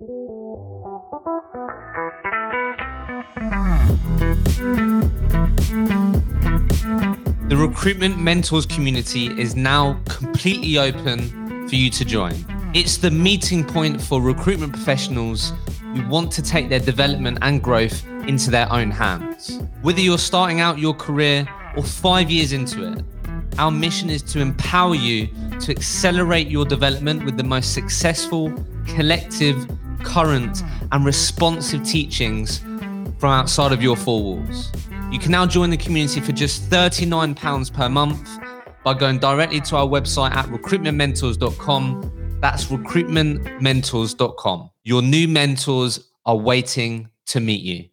The Recruitment Mentors community is now completely open for you to join. It's the meeting point for recruitment professionals who want to take their development and growth into their own hands. Whether you're starting out your career or five years into it, our mission is to empower you to accelerate your development with the most successful, collective, current, and responsive teachings from outside of your four walls. You can now join the community for just £39 per month by going directly to our website at recruitmentmentors.com. That's recruitmentmentors.com. Your new mentors are waiting to meet you.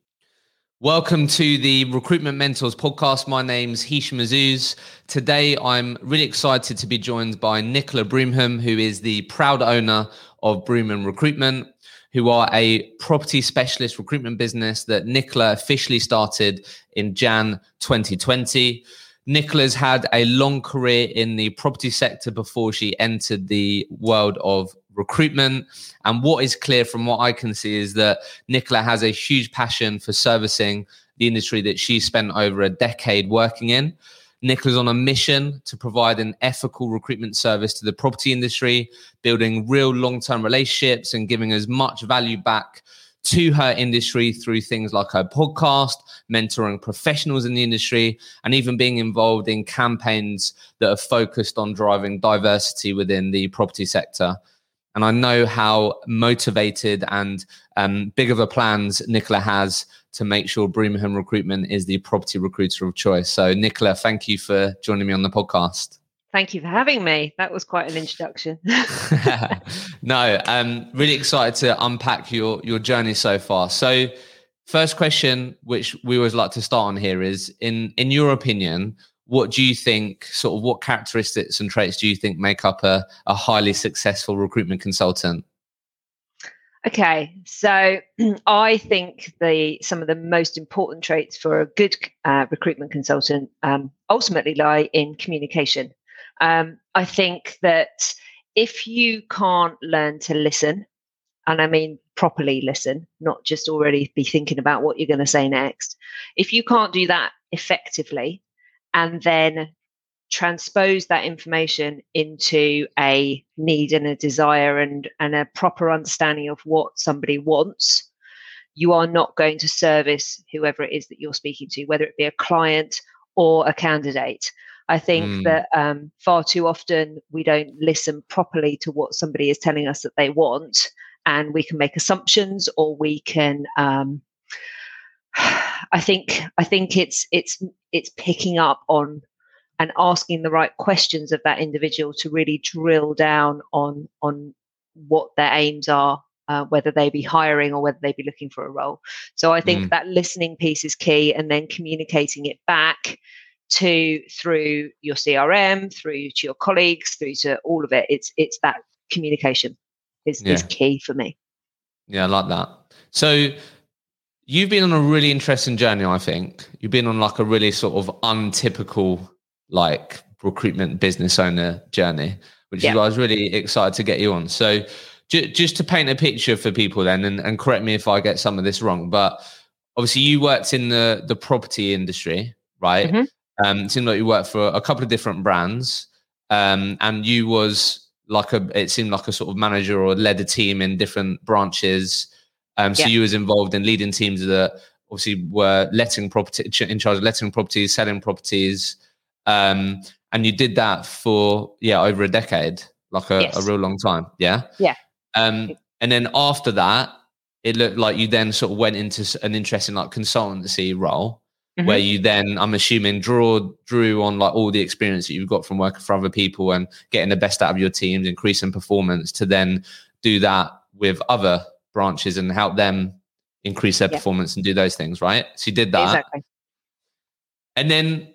Welcome to the Recruitment Mentors podcast. My name's Hishem Azzouz. Today, I'm really excited to be joined by Nicola Broomham, who is the proud owner of Broomham Recruitment who are a property specialist recruitment business that Nicola officially started in Jan 2020. Nicola's had a long career in the property sector before she entered the world of recruitment. And what is clear from what I can see is that Nicola has a huge passion for servicing the industry that she spent over a decade working in. Nicola's on a mission to provide an ethical recruitment service to the property industry, building real long term relationships and giving as much value back to her industry through things like her podcast, mentoring professionals in the industry, and even being involved in campaigns that are focused on driving diversity within the property sector. And I know how motivated and um, big of a plans Nicola has to make sure Broomham Recruitment is the property recruiter of choice. So, Nicola, thank you for joining me on the podcast. Thank you for having me. That was quite an introduction. no, I'm really excited to unpack your your journey so far. So, first question, which we always like to start on here, is in in your opinion, what do you think? Sort of, what characteristics and traits do you think make up a, a highly successful recruitment consultant? Okay, so I think the some of the most important traits for a good uh, recruitment consultant um, ultimately lie in communication. Um, I think that if you can't learn to listen, and I mean properly listen, not just already be thinking about what you're going to say next, if you can't do that effectively, and then transpose that information into a need and a desire and, and a proper understanding of what somebody wants, you are not going to service whoever it is that you're speaking to, whether it be a client or a candidate. I think mm. that um, far too often we don't listen properly to what somebody is telling us that they want, and we can make assumptions or we can. Um, I think I think it's it's it's picking up on and asking the right questions of that individual to really drill down on on what their aims are uh, whether they be hiring or whether they be looking for a role so i think mm. that listening piece is key and then communicating it back to through your crm through to your colleagues through to all of it it's it's that communication is, yeah. is key for me yeah i like that so you've been on a really interesting journey i think you've been on like a really sort of untypical like recruitment business owner journey, which is why I was really excited to get you on. So j- just to paint a picture for people then, and, and correct me if I get some of this wrong, but obviously you worked in the, the property industry, right? Mm-hmm. Um, it seemed like you worked for a couple of different brands um, and you was like a, it seemed like a sort of manager or led a team in different branches. Um, so yeah. you was involved in leading teams that obviously were letting property in charge of letting properties, selling properties, um, and you did that for yeah over a decade, like a, yes. a real long time. Yeah. Yeah. Um, and then after that, it looked like you then sort of went into an interesting like consultancy role. Mm-hmm. Where you then, I'm assuming, draw drew on like all the experience that you've got from working for other people and getting the best out of your teams, increasing performance, to then do that with other branches and help them increase their yeah. performance and do those things, right? So you did that. Exactly. And then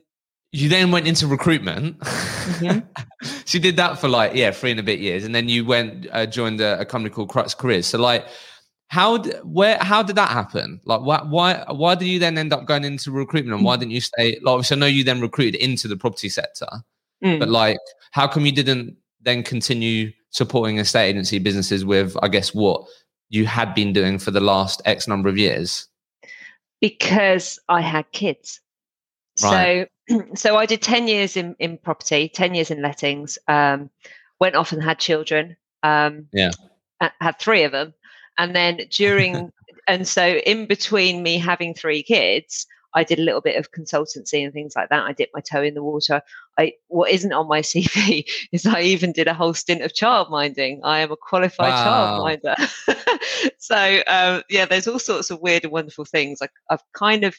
you then went into recruitment. Mm-hmm. so you did that for like yeah three and a bit years, and then you went uh, joined a, a, company called Crux Careers. So like, how where how did that happen? Like, why why why did you then end up going into recruitment, and why didn't you stay? Like, obviously, I know you then recruited into the property sector, mm. but like, how come you didn't then continue supporting estate agency businesses with, I guess, what you had been doing for the last X number of years? Because I had kids. Right. So, so I did ten years in in property, ten years in lettings. Um, went off and had children. Um, yeah, had three of them, and then during and so in between me having three kids, I did a little bit of consultancy and things like that. I dipped my toe in the water. I what isn't on my CV is I even did a whole stint of childminding. I am a qualified wow. childminder. so um, yeah, there's all sorts of weird and wonderful things. Like I've kind of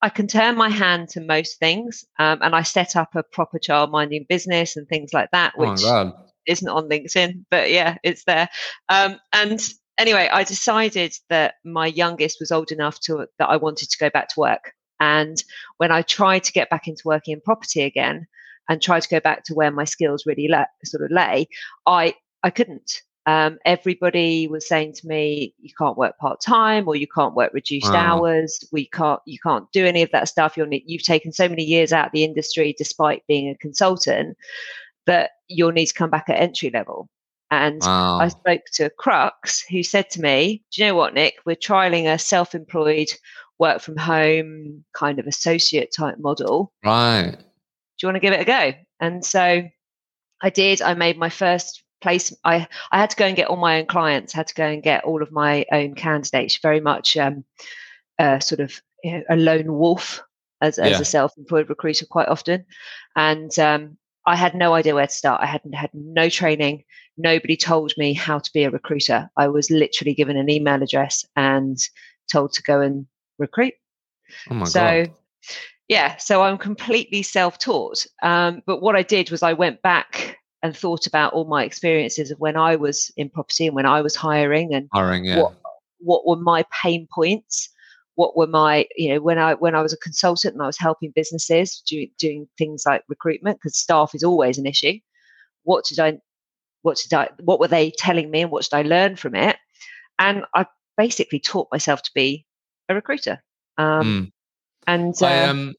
I can turn my hand to most things, um, and I set up a proper childminding business and things like that, oh which oh isn't on LinkedIn, but yeah, it's there. Um, and anyway, I decided that my youngest was old enough to that I wanted to go back to work. And when I tried to get back into working in property again and tried to go back to where my skills really le- sort of lay, I I couldn't. Um, everybody was saying to me, "You can't work part time, or you can't work reduced wow. hours. We can't. You can't do any of that stuff. You're you've taken so many years out of the industry, despite being a consultant, that you'll need to come back at entry level." And wow. I spoke to Crux, who said to me, Do you know what, Nick? We're trialing a self employed work from home kind of associate type model. Right. Do you want to give it a go? And so I did. I made my first place. I, I had to go and get all my own clients, had to go and get all of my own candidates, very much um, uh, sort of you know, a lone wolf as, as a self employed recruiter quite often. And um, I had no idea where to start. I hadn't had no training. Nobody told me how to be a recruiter. I was literally given an email address and told to go and recruit. Oh my so, God. yeah, so I'm completely self taught. Um, but what I did was I went back and thought about all my experiences of when I was in property and when I was hiring and hiring, yeah. what, what were my pain points what were my you know when i when i was a consultant and i was helping businesses do, doing things like recruitment because staff is always an issue what did i what did i what were they telling me and what did i learn from it and i basically taught myself to be a recruiter um, mm. and uh, I, um,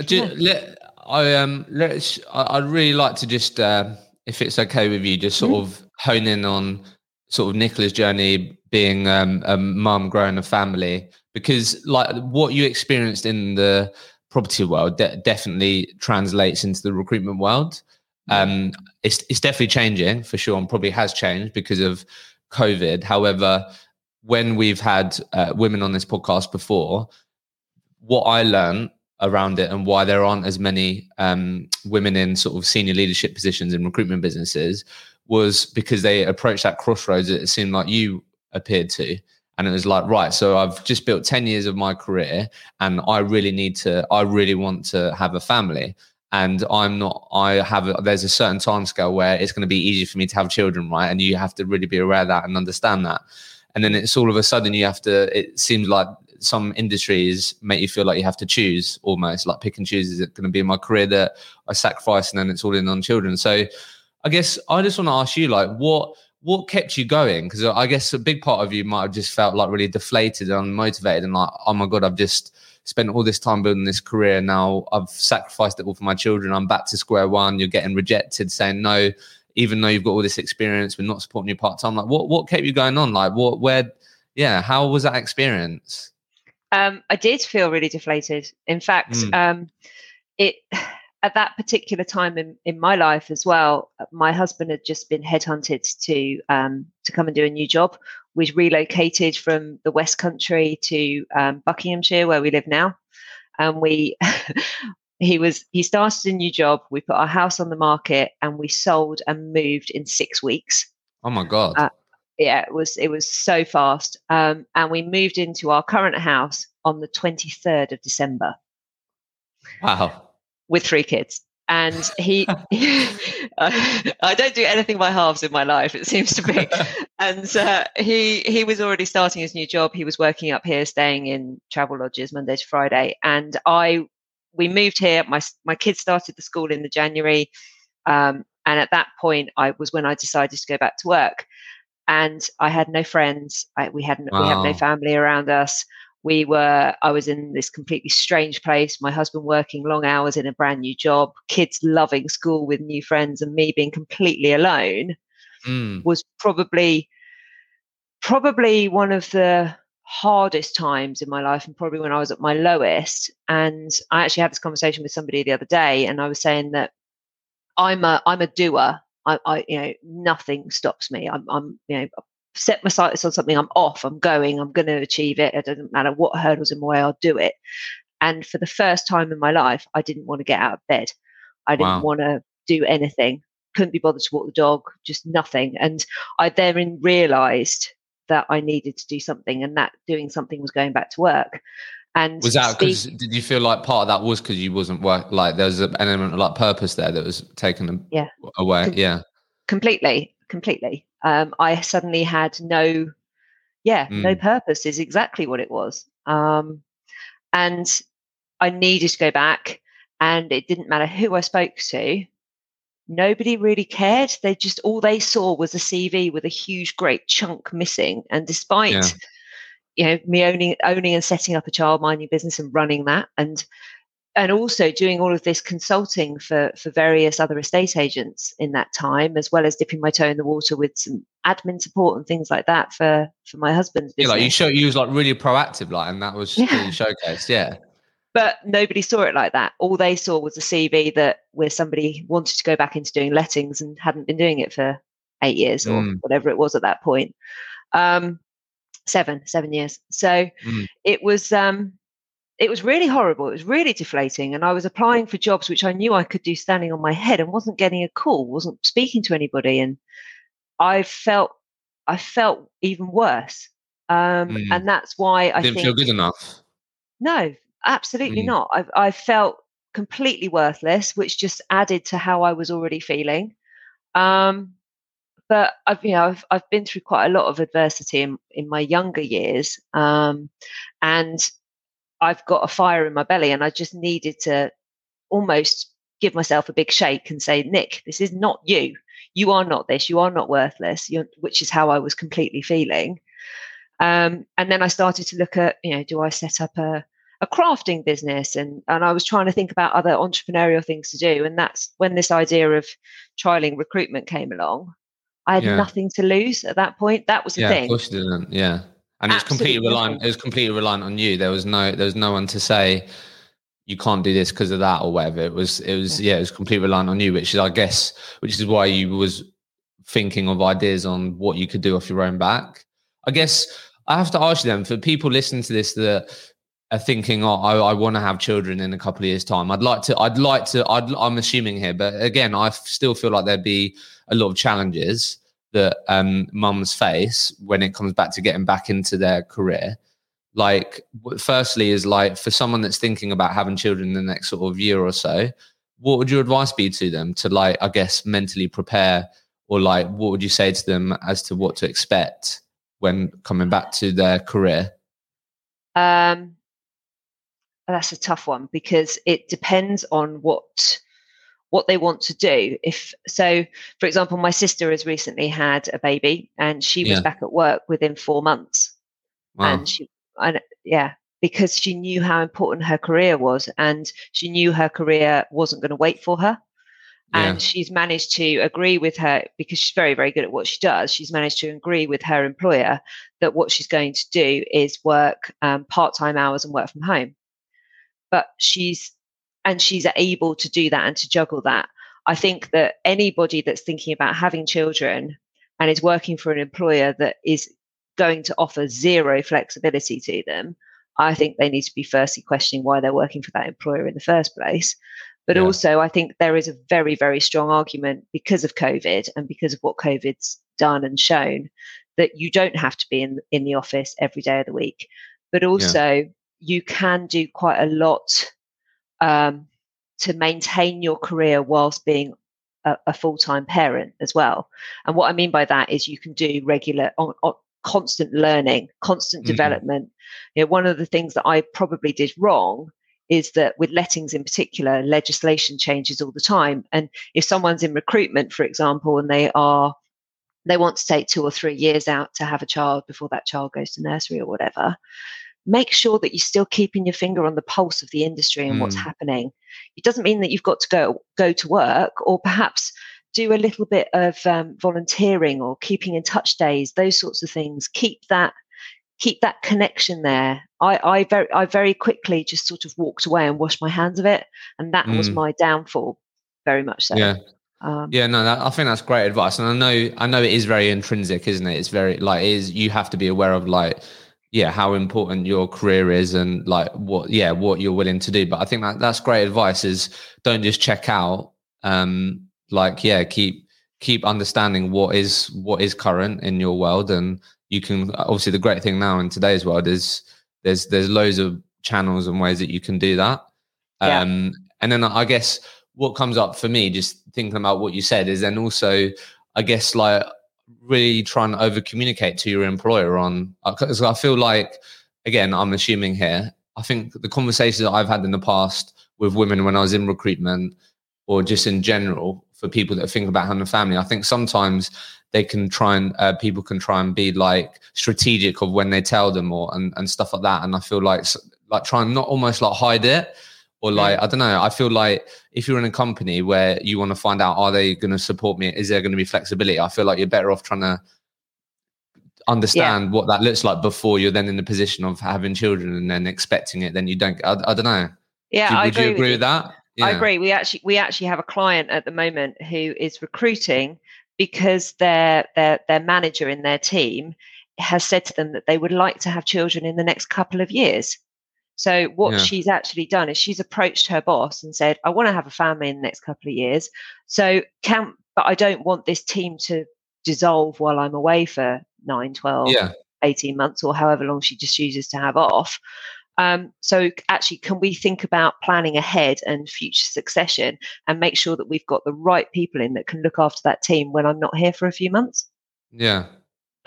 just, let, I um let's I, would really like to just uh, if it's okay with you just sort mm. of hone in on sort of Nicola's journey being um, a mum growing a family because like what you experienced in the property world de- definitely translates into the recruitment world. Um, it's, it's definitely changing for sure and probably has changed because of covid. However when we've had uh, women on this podcast before what i learned around it and why there aren't as many um, women in sort of senior leadership positions in recruitment businesses was because they approached that crossroads it seemed like you appeared to. And it was like right so i've just built 10 years of my career and i really need to i really want to have a family. And i'm not i have a, there's a certain time scale where it's going to be easy for me to have children right? And you have to really be aware of that and understand that. And then it's all of a sudden you have to it seems like some industries make you feel like you have to choose almost like pick and choose is it going to be my career that i sacrifice and then it's all in on children? So i guess i just want to ask you like what what kept you going? Because I guess a big part of you might have just felt like really deflated and unmotivated and like, oh my God, I've just spent all this time building this career. Now I've sacrificed it all for my children. I'm back to square one. You're getting rejected, saying no, even though you've got all this experience, we're not supporting you part time. Like, what what kept you going on? Like, what, where, yeah, how was that experience? Um, I did feel really deflated. In fact, mm. um, it at that particular time in, in my life as well, my husband had just been headhunted to um, to come and do a new job. We'd relocated from the West Country to um, Buckinghamshire, where we live now, and we he was he started a new job. We put our house on the market, and we sold and moved in six weeks. Oh my god! Uh, yeah, it was it was so fast, um, and we moved into our current house on the twenty third of December. Wow with three kids. And he, I don't do anything by halves in my life, it seems to be. and uh, he he was already starting his new job. He was working up here, staying in travel lodges Monday to Friday. And I, we moved here. My my kids started the school in the January, um, and at that point, I was when I decided to go back to work. And I had no friends. I, we had wow. we had no family around us we were i was in this completely strange place my husband working long hours in a brand new job kids loving school with new friends and me being completely alone mm. was probably probably one of the hardest times in my life and probably when I was at my lowest. And I actually had this conversation with somebody the other day and I was saying that I'm a I'm a doer. I, I you know nothing stops me. I'm I'm you know set my sights on something. I'm off. I'm going. I'm going to achieve it. It doesn't matter what hurdles in my way. I'll do it. And for the first time in my life, I didn't want to get out of bed. I didn't wow. want to do anything. Couldn't be bothered to walk the dog. Just nothing. And I therein realised that I needed to do something, and that doing something was going back to work. And was that because did you feel like part of that was because you wasn't work like there was an element of like purpose there that was taken yeah. away? Com- yeah, completely, completely. Um, I suddenly had no, yeah, mm. no purpose is exactly what it was. Um, and I needed to go back, and it didn't matter who I spoke to nobody really cared. They just all they saw was a CV with a huge, great chunk missing. And despite yeah. you know me owning owning and setting up a child minding business and running that, and and also doing all of this consulting for for various other estate agents in that time, as well as dipping my toe in the water with some admin support and things like that for for my husband's business. Yeah, like you show you was like really proactive, like, and that was yeah. really showcased. Yeah but nobody saw it like that. All they saw was a CV that where somebody wanted to go back into doing lettings and hadn't been doing it for eight years or mm. whatever it was at that point. Um, seven, seven years. So mm. it was um, it was really horrible. It was really deflating. And I was applying for jobs which I knew I could do standing on my head and wasn't getting a call, wasn't speaking to anybody. And I felt I felt even worse. Um, mm. and that's why I didn't think, feel good enough. No, Absolutely mm. not. I've I felt completely worthless, which just added to how I was already feeling. Um, but I've you know I've I've been through quite a lot of adversity in, in my younger years, um, and I've got a fire in my belly, and I just needed to almost give myself a big shake and say, Nick, this is not you. You are not this. You are not worthless. You're, which is how I was completely feeling. Um, and then I started to look at, you know, do I set up a a crafting business and and I was trying to think about other entrepreneurial things to do and that's when this idea of trialing recruitment came along I had yeah. nothing to lose at that point that was the yeah, thing of course you didn't yeah and it's completely reliant it was completely reliant on you there was no there was no one to say you can't do this because of that or whatever it was it was yeah. yeah it was completely reliant on you which is I guess which is why you was thinking of ideas on what you could do off your own back I guess I have to ask you then for people listening to this that are thinking, oh, I, I want to have children in a couple of years' time. I'd like to. I'd like to. i am assuming here, but again, I still feel like there'd be a lot of challenges that um, mums face when it comes back to getting back into their career. Like, firstly, is like for someone that's thinking about having children in the next sort of year or so, what would your advice be to them to like, I guess, mentally prepare, or like, what would you say to them as to what to expect when coming back to their career? Um, that's a tough one because it depends on what what they want to do if so for example my sister has recently had a baby and she was yeah. back at work within four months wow. and she and yeah because she knew how important her career was and she knew her career wasn't going to wait for her and yeah. she's managed to agree with her because she's very very good at what she does she's managed to agree with her employer that what she's going to do is work um, part-time hours and work from home but she's and she's able to do that and to juggle that. I think that anybody that's thinking about having children and is working for an employer that is going to offer zero flexibility to them, I think they need to be firstly questioning why they're working for that employer in the first place. But yeah. also, I think there is a very, very strong argument because of COVID and because of what COVID's done and shown that you don't have to be in, in the office every day of the week. But also, yeah you can do quite a lot um, to maintain your career whilst being a, a full-time parent as well. And what I mean by that is you can do regular on, on constant learning, constant mm-hmm. development. You know, one of the things that I probably did wrong is that with lettings in particular, legislation changes all the time. And if someone's in recruitment, for example, and they are they want to take two or three years out to have a child before that child goes to nursery or whatever, make sure that you're still keeping your finger on the pulse of the industry and mm. what's happening. It doesn't mean that you've got to go go to work, or perhaps do a little bit of um, volunteering or keeping in touch days, those sorts of things. Keep that keep that connection there. I, I very I very quickly just sort of walked away and washed my hands of it, and that mm. was my downfall, very much so. Yeah. Um, yeah, no, that, I think that's great advice, and I know, I know it is very intrinsic, isn't it? It's very like it is. You have to be aware of like, yeah, how important your career is, and like what, yeah, what you're willing to do. But I think that that's great advice. Is don't just check out. Um, like, yeah, keep keep understanding what is what is current in your world, and you can obviously the great thing now in today's world is there's there's loads of channels and ways that you can do that. Yeah. Um, and then I guess what comes up for me, just thinking about what you said, is then also, I guess, like really trying to over communicate to your employer on, because uh, I feel like, again, I'm assuming here, I think the conversations that I've had in the past with women when I was in recruitment or just in general for people that think about having a family, I think sometimes they can try and uh, people can try and be like strategic of when they tell them or and, and stuff like that. And I feel like like trying not almost like hide it or like I don't know. I feel like if you're in a company where you want to find out are they going to support me, is there going to be flexibility? I feel like you're better off trying to understand yeah. what that looks like before you're then in the position of having children and then expecting it. Then you don't. I, I don't know. Yeah, Do, I would agree you agree with, with that? Yeah. I agree. We actually we actually have a client at the moment who is recruiting because their their their manager in their team has said to them that they would like to have children in the next couple of years. So what yeah. she's actually done is she's approached her boss and said, "I want to have a family in the next couple of years. So can but I don't want this team to dissolve while I'm away for 9, 12, yeah. 18 months or however long she just chooses to have off. Um, so actually, can we think about planning ahead and future succession and make sure that we've got the right people in that can look after that team when I'm not here for a few months? Yeah,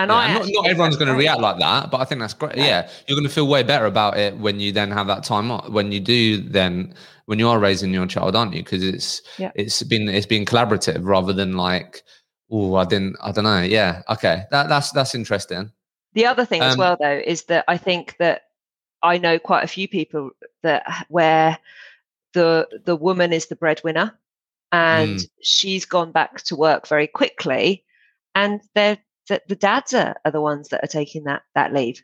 and yeah, I not, not everyone's going to react like that, but I think that's great. Yeah. yeah, you're going to feel way better about it when you then have that time off. When you do, then when you are raising your child, aren't you? Because it's yeah. it's been it's been collaborative rather than like, oh, I didn't, I don't know. Yeah, okay, that that's that's interesting. The other thing um, as well, though, is that I think that I know quite a few people that where the the woman is the breadwinner, and mm. she's gone back to work very quickly, and they're that the dads are, are the ones that are taking that that leave.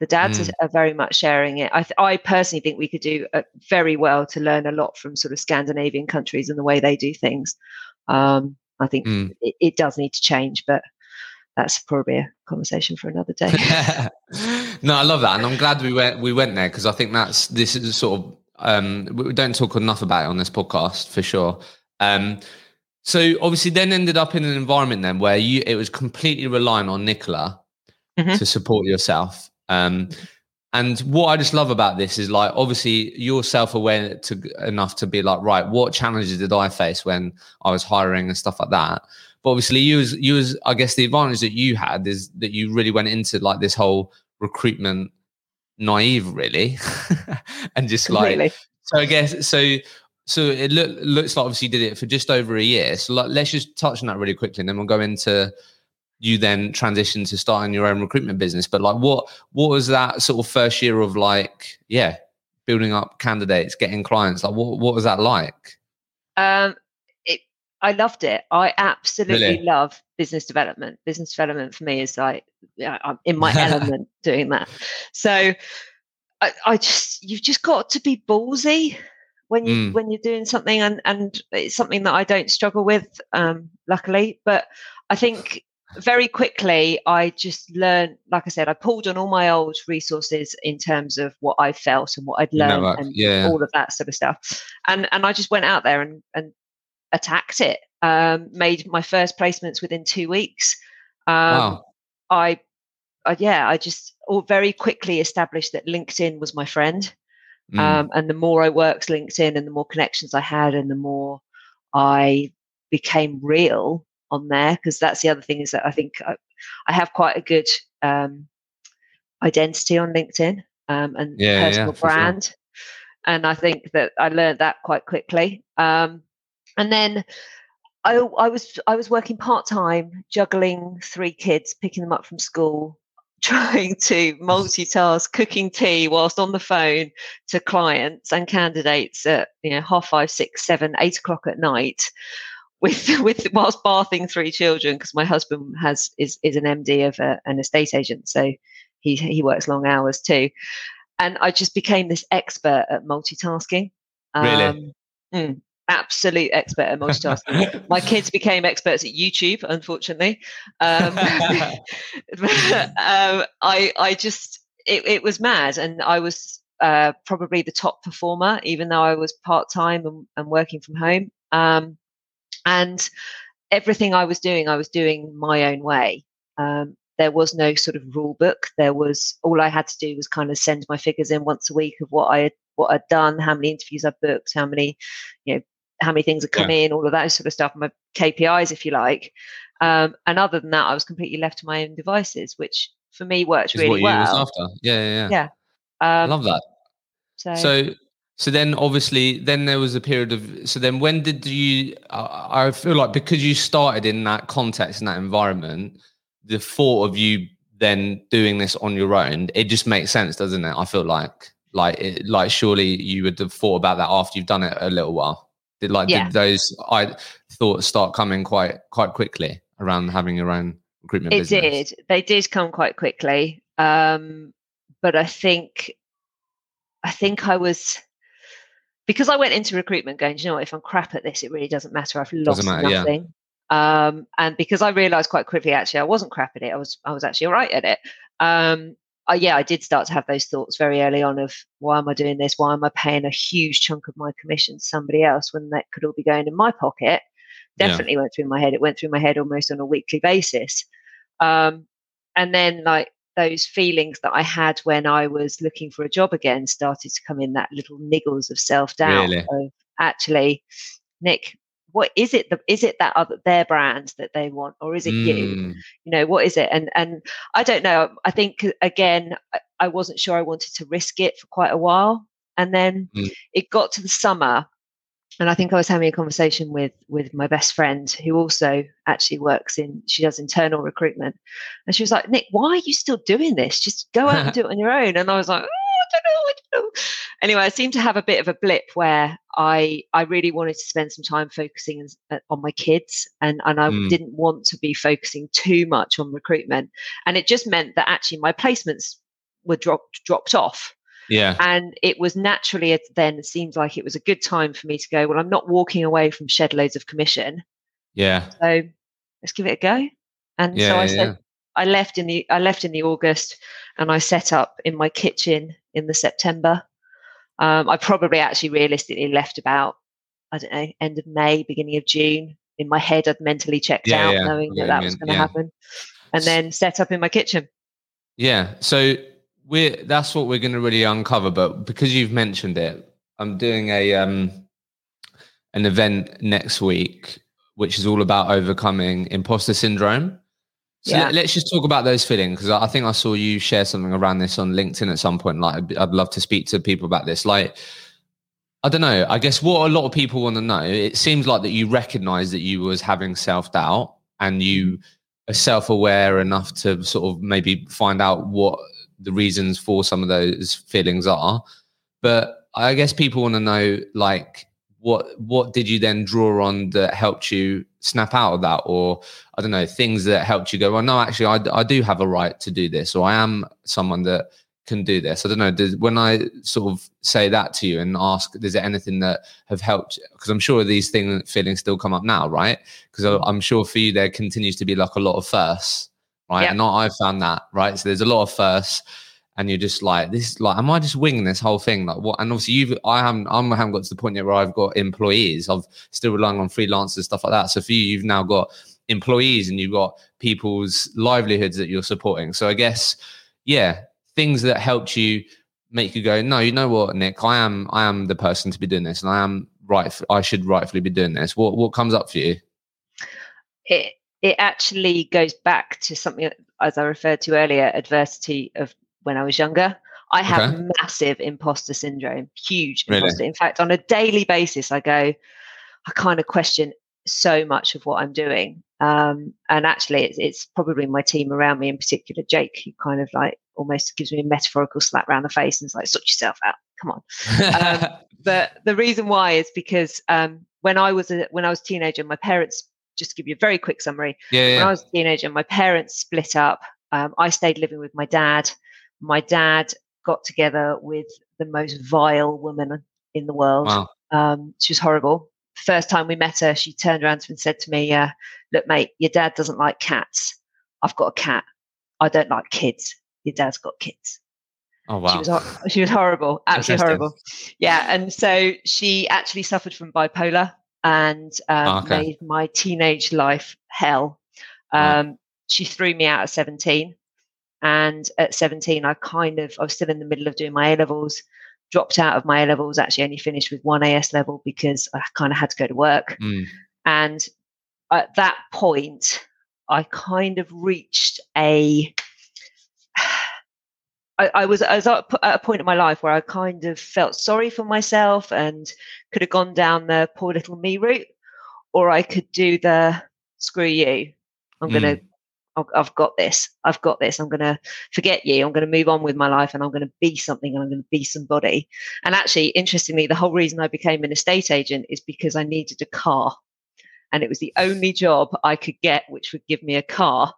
The dads mm. are, are, very much sharing it. I, th- I personally think we could do uh, very well to learn a lot from sort of Scandinavian countries and the way they do things. Um, I think mm. it, it, does need to change, but that's probably a conversation for another day. no, I love that, and I'm glad we went we went there because I think that's this is sort of um, we don't talk enough about it on this podcast for sure. Um, so obviously, then ended up in an environment then where you it was completely relying on Nicola mm-hmm. to support yourself. Um, and what I just love about this is like obviously you're self aware to enough to be like right, what challenges did I face when I was hiring and stuff like that. But obviously, you as you as I guess the advantage that you had is that you really went into like this whole recruitment naive, really, and just like so. I guess so so it look, looks like obviously you did it for just over a year. So like, let's just touch on that really quickly, and then we'll go into you then transition to starting your own recruitment business. But like, what what was that sort of first year of like, yeah, building up candidates, getting clients? Like, what what was that like? Um, it, I loved it. I absolutely really? love business development. Business development for me is like I'm in my element doing that. So I, I just you've just got to be ballsy when you mm. when you're doing something and and it's something that I don't struggle with um, luckily but I think very quickly I just learned like I said I pulled on all my old resources in terms of what I felt and what I'd learned and yeah. all of that sort of stuff and and I just went out there and and attacked it um, made my first placements within 2 weeks um, wow. I, I yeah I just all very quickly established that LinkedIn was my friend Mm. Um, and the more I worked LinkedIn and the more connections I had and the more I became real on there, because that's the other thing is that I think I, I have quite a good um, identity on LinkedIn um, and yeah, personal yeah, brand. Sure. And I think that I learned that quite quickly. Um, and then I, I was I was working part time, juggling three kids, picking them up from school, trying to multitask cooking tea whilst on the phone to clients and candidates at you know half five six seven eight o'clock at night with with whilst bathing three children because my husband has is is an MD of a, an estate agent, so he he works long hours too, and I just became this expert at multitasking. Really. Um, mm, absolute expert at multitasking. My kids became experts at YouTube, unfortunately. Um, um, I I just it, it was mad, and I was uh, probably the top performer, even though I was part time and, and, working from home. Um, and everything I was doing, I was doing my own way. Um, there was no sort of rule book. There was all I had to do was kind of send my figures in once a week of what I had what I'd done, how many interviews I booked, how many, you know, how many things had come yeah. in, all of that sort of stuff, my KPIs, if you like. Um, and other than that, I was completely left to my own devices, which for me worked Is really well. after. Yeah, yeah, yeah. yeah. Um, I love that. So, so, so then obviously, then there was a period of. So then, when did you? Uh, I feel like because you started in that context in that environment, the thought of you then doing this on your own, it just makes sense, doesn't it? I feel like, like, it, like surely you would have thought about that after you've done it a little while. Did like yeah. did those I thoughts start coming quite quite quickly around having your own recruitment? It business? did. They did come quite quickly. Um, but I think I think I was because I went into recruitment going, you know what, if I'm crap at this, it really doesn't matter. I've lost matter, nothing. Yeah. Um, and because I realized quite quickly, actually, I wasn't crap at it. I was, I was actually all right at it. Um, Yeah, I did start to have those thoughts very early on of why am I doing this? Why am I paying a huge chunk of my commission to somebody else when that could all be going in my pocket? Definitely yeah. went through my head. It went through my head almost on a weekly basis. Um, and then like those feelings that I had when I was looking for a job again started to come in that little niggles of self doubt really? of actually, Nick, what is it? The, is it that other their brand that they want, or is it mm. you? You know, what is it? And and I don't know. I think again, I, I wasn't sure I wanted to risk it for quite a while, and then mm. it got to the summer, and I think I was having a conversation with with my best friend who also actually works in she does internal recruitment, and she was like, "Nick, why are you still doing this? Just go out and do it on your own." And I was like, oh, "I don't know, I don't know." Anyway, I seemed to have a bit of a blip where I I really wanted to spend some time focusing uh, on my kids, and and I mm. didn't want to be focusing too much on recruitment, and it just meant that actually my placements were dropped dropped off yeah. And it was naturally then it seemed like it was a good time for me to go, well, I'm not walking away from shed loads of commission. Yeah. So let's give it a go. And yeah, so I yeah, said. I left in the I left in the August and I set up in my kitchen in the September. Um, I probably actually realistically left about I don't know end of May, beginning of June. In my head, I'd mentally checked out, knowing that that was going to happen, and then set up in my kitchen. Yeah. So we're that's what we're going to really uncover. But because you've mentioned it, I'm doing a um an event next week, which is all about overcoming imposter syndrome. So yeah. let, us just talk about those feelings because I think I saw you share something around this on LinkedIn at some point. Like, I'd, I'd love to speak to people about this. Like, I don't know. I guess what a lot of people want to know. It seems like that you recognize that you was having self doubt and you mm-hmm. are self aware enough to sort of maybe find out what the reasons for some of those feelings are. But I guess people want to know like what what did you then draw on that helped you snap out of that or i don't know things that helped you go well no actually i, I do have a right to do this or i am someone that can do this i don't know does, when i sort of say that to you and ask is there anything that have helped because i'm sure these things feelings still come up now right because i'm sure for you there continues to be like a lot of firsts right? Yep. And I found that, right? So there's a lot of firsts, and you're just like, this is like, am I just winging this whole thing? Like what? And obviously, you've, I haven't, I haven't got to the point yet where I've got employees. I've still relying on freelancers, stuff like that. So for you, you've now got employees and you've got people's livelihoods that you're supporting. So I guess, yeah, things that helped you make you go, no, you know what, Nick, I am, I am the person to be doing this, and I am right. I should rightfully be doing this. What, what comes up for you? It it actually goes back to something as I referred to earlier, adversity of when I was younger. I have okay. massive imposter syndrome, huge really? imposter. In fact, on a daily basis, I go, I kind of question so much of what I'm doing. Um, and actually, it's, it's, probably my team around me, in particular, Jake, who kind of like almost gives me a metaphorical slap around the face and is like, sort yourself out. Come on. um, but the reason why is because um, when I was a when I was a teenager, my parents just to give you a very quick summary. Yeah, yeah. When I was a teenager, my parents split up. Um, I stayed living with my dad. My dad got together with the most vile woman in the world. Wow. Um, she was horrible. First time we met her, she turned around to me and said to me, uh, "Look, mate, your dad doesn't like cats. I've got a cat. I don't like kids. Your dad's got kids." Oh wow. She was she was horrible, absolutely horrible. Yeah, and so she actually suffered from bipolar and um, Oh, okay. made my teenage life hell. Um, She threw me out at seventeen, and at seventeen, I kind of I was still in the middle of doing my A levels. Dropped out of my A levels. Actually, only finished with one AS level because I kind of had to go to work. Mm. And at that point, I kind of reached a. I, I was, I was at a point in my life where I kind of felt sorry for myself and could have gone down the poor little me route, or I could do the screw you. I'm Mm. gonna. I've- I've got this. I've got this. I'm going to forget you. I'm going to move on with my life and I'm going to be something and I'm going to be somebody. And actually, interestingly, the whole reason I became an estate agent is because I needed a car. And it was the only job I could get which would give me a car.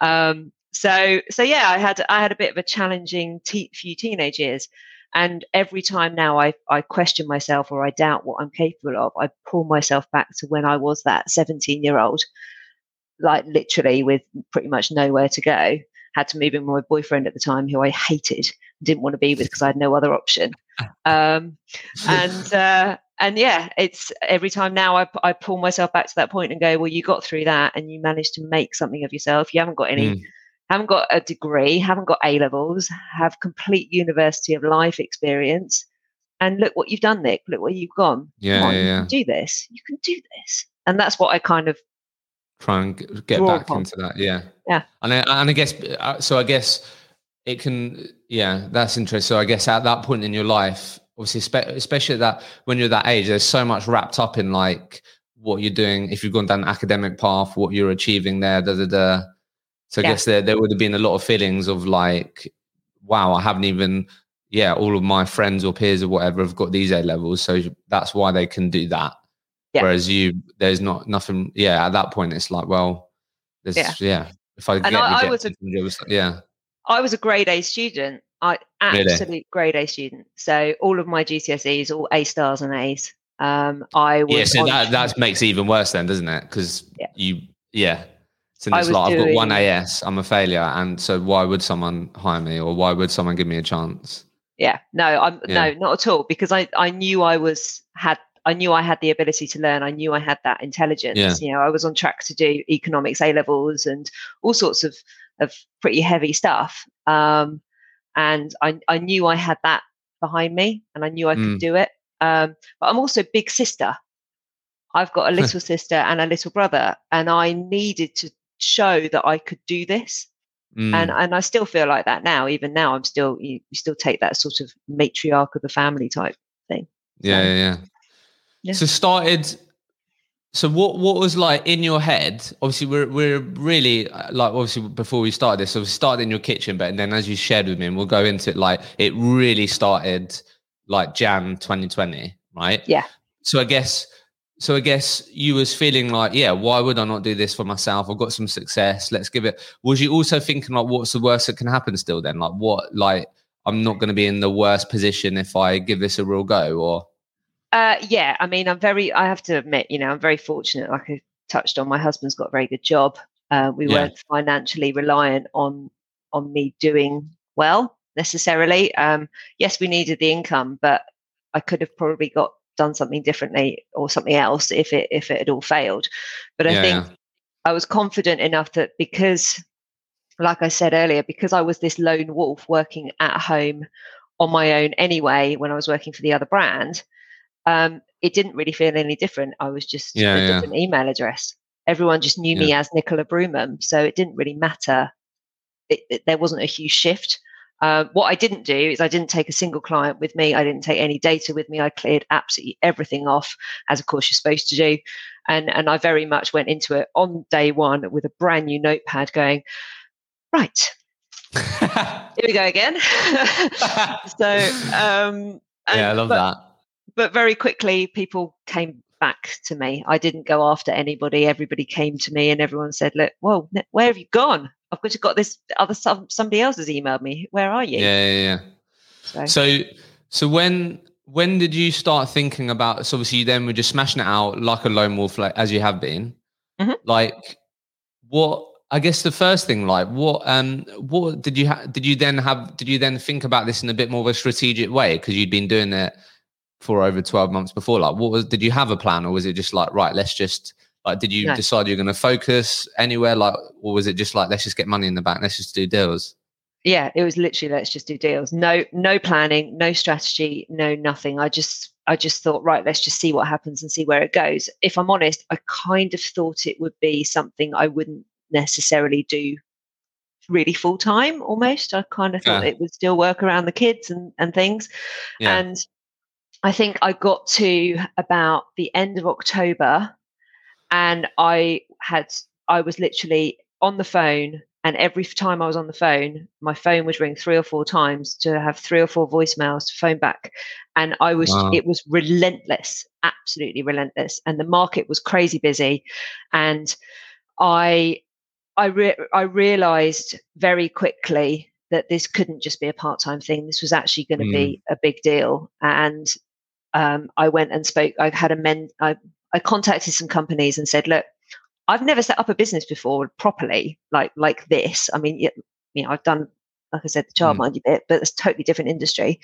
Um, so, so yeah, I had I had a bit of a challenging te- few teenage years, and every time now I I question myself or I doubt what I'm capable of, I pull myself back to when I was that 17 year old, like literally with pretty much nowhere to go. Had to move in with my boyfriend at the time, who I hated, didn't want to be with because I had no other option. Um, and uh, and yeah, it's every time now I, I pull myself back to that point and go, well, you got through that and you managed to make something of yourself. You haven't got any, Mm. haven't got a degree, haven't got A levels, have complete University of Life experience, and look what you've done, Nick. Look where you've gone. Yeah, on, yeah, you yeah. can do this. You can do this. And that's what I kind of Try and get Draw back upon. into that. Yeah. Yeah. And I, and I guess uh, so. I guess it can. Yeah, that's interesting. So I guess at that point in your life, obviously, especially that when you're that age, there's so much wrapped up in like what you're doing. If you've gone down an academic path, what you're achieving there, da da da. So I Yeah. guess there there would have been a lot of feelings of like, wow, I haven't even. Yeah, all of my friends or peers or whatever have got these A levels, so that's why they can do that. Yeah. Whereas you, there's not nothing. Yeah, at that point, it's like, well, there's Yeah. yeah. If I get, I- I was a- from yeah, I was a grade A student. I Really? grade A student. So all of my GCSEs, all A stars and A's. Um, I was yeah. So that that makes it even worse, then, doesn't it? Because Yeah. you, yeah. So it's was like I've got one doing- AS, I'm a failure, and so why would someone hire me, or why would someone give me a chance? yeah no i'm Yeah. no not at all because i i knew i was had i knew i had the ability to learn i knew i had that intelligence Yeah. you know i was on track to do economics a levels and all sorts of of pretty heavy stuff um and i i knew i had that behind me and i knew i could Mm. do it um but i'm also big sister i've got a little sister and a little brother and i needed to show that i could do this Mm, and and I still feel like that now. Even now, I'm still you, you still take that sort of matriarch of the family type. Thing. Yeah, so- yeah, yeah. Yeah. So started. So what what was like in your head? Obviously, we're we're really uh, like obviously before we started this, so we started in your kitchen, but then as you shared with me, and we'll go into it. Like it really started like Jan 2020, right? Yeah. So I guess so I guess you was feeling like, yeah, why would I not do this for myself? I've got some success. Let's give it. Was you also thinking like, what's the worst that can happen still? Then like, what like I'm not going to be in the worst position if I give this a real go, or Uh, yeah, I mean, I'm very. I have to admit, you know, I'm very fortunate. Like I touched on, my husband's got a very good job. Uh, we Yeah. weren't financially reliant on on me doing well necessarily. Um, yes, we needed the income, but I could have probably got done something differently or something else if it if it had all failed. But I Yeah, think I was confident enough that because, like I said earlier, because I was this lone wolf working at home on my own anyway, when I was working for the other brand, um, it didn't really feel any different. I was just Yeah, a yeah. different email address. Everyone just knew me as Nicola Broomham, so it didn't really matter. It, it- there wasn't a huge shift. Uh, what I didn't do is I didn't take a single client with me. I didn't take any data with me. I cleared absolutely everything off, as of course you're supposed to do. And and I very much went into it on day one with a brand new notepad, going, right, here we go again. so um, yeah, I love but, that. But very quickly, people came back to me. I didn't go after anybody. Everybody came to me and everyone said, look, well, where have you gone? I've got, to got this other somebody else has emailed me. Where are you? Yeah, yeah, yeah. So, so, so when when did you start thinking about? So obviously, you then were just smashing it out like a lone wolf, like as you have been. Mm-hmm. Like, what? I guess the first thing, like, what? Um, what did you have? Did you then have? Did you then think about this in a bit more of a strategic way because you'd been doing it for over twelve months before? Like, what was? Did you have a plan, or was it just like, right, let's just like? Did you no. decide you're going to focus anywhere, like, or was it just like, let's just get money in the bank, let's just do deals? yeah it was literally let's just do deals no no planning no strategy no nothing i just i just thought right let's just see what happens and see where it goes if i'm honest i kind of thought it would be something i wouldn't necessarily do really full time almost i kind of thought yeah. it would still work around the kids and and things yeah. and i think i got to about the end of october and i had i was literally on the phone and every time I was on the phone, my phone would ring three or four times to have three or four voicemails to phone back. And I was, wow. it was relentless, absolutely relentless. And the market was crazy busy. And I, I, re- I realized very quickly that this couldn't just be a part-time thing. This was actually going to mm. be a big deal. And um, I went and spoke. I've had a men. I, I contacted some companies and said, look, I've never set up a business before properly, like like this. I mean, you, you know, I've done, like I said, the childminder mm. bit, but it's totally different industry.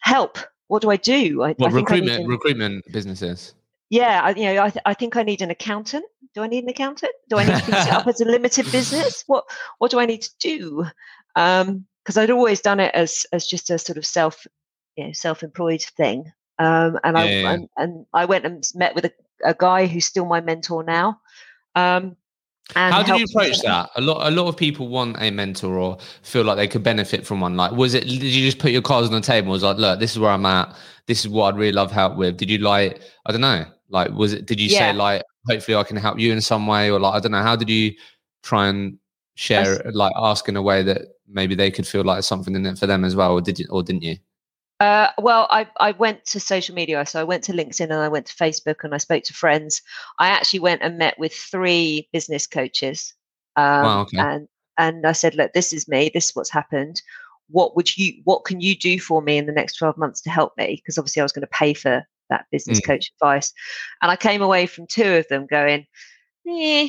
Help. What do I do? I, what I recruitment recruitment businesses? Yeah, I, you know, I, th- I think I need an accountant. Do I need an accountant? Do I need to be set up as a limited business? What what do I need to do? Because um, I'd always done it as as just a sort of self, you know, self employed thing. Um, and yeah, I yeah. And, and I went and met with a, a guy who's still my mentor now. Um, How did you approach that? A lot, a lot of people want a mentor or feel like they could benefit from one. Like, was it? Did you just put your cards on the table? was like, look, this is where I'm at. This is what I'd really love help with. Did you like? I don't know. Like, was it? Did you yeah. say like, hopefully I can help you in some way, or like, I don't know. How did you try and share, like, ask in a way that maybe they could feel like something in it for them as well, or did you, or didn't you? Uh, well, I, I went to social media. So I went to LinkedIn and I went to Facebook and I spoke to friends. I actually went and met with three business coaches. Um, wow, okay. And and I said, look, this is me. This is what's happened. What would you? What can you do for me in the next twelve months to help me? Because obviously I was going to pay for that business mm. coach advice. And I came away from two of them going, yeah,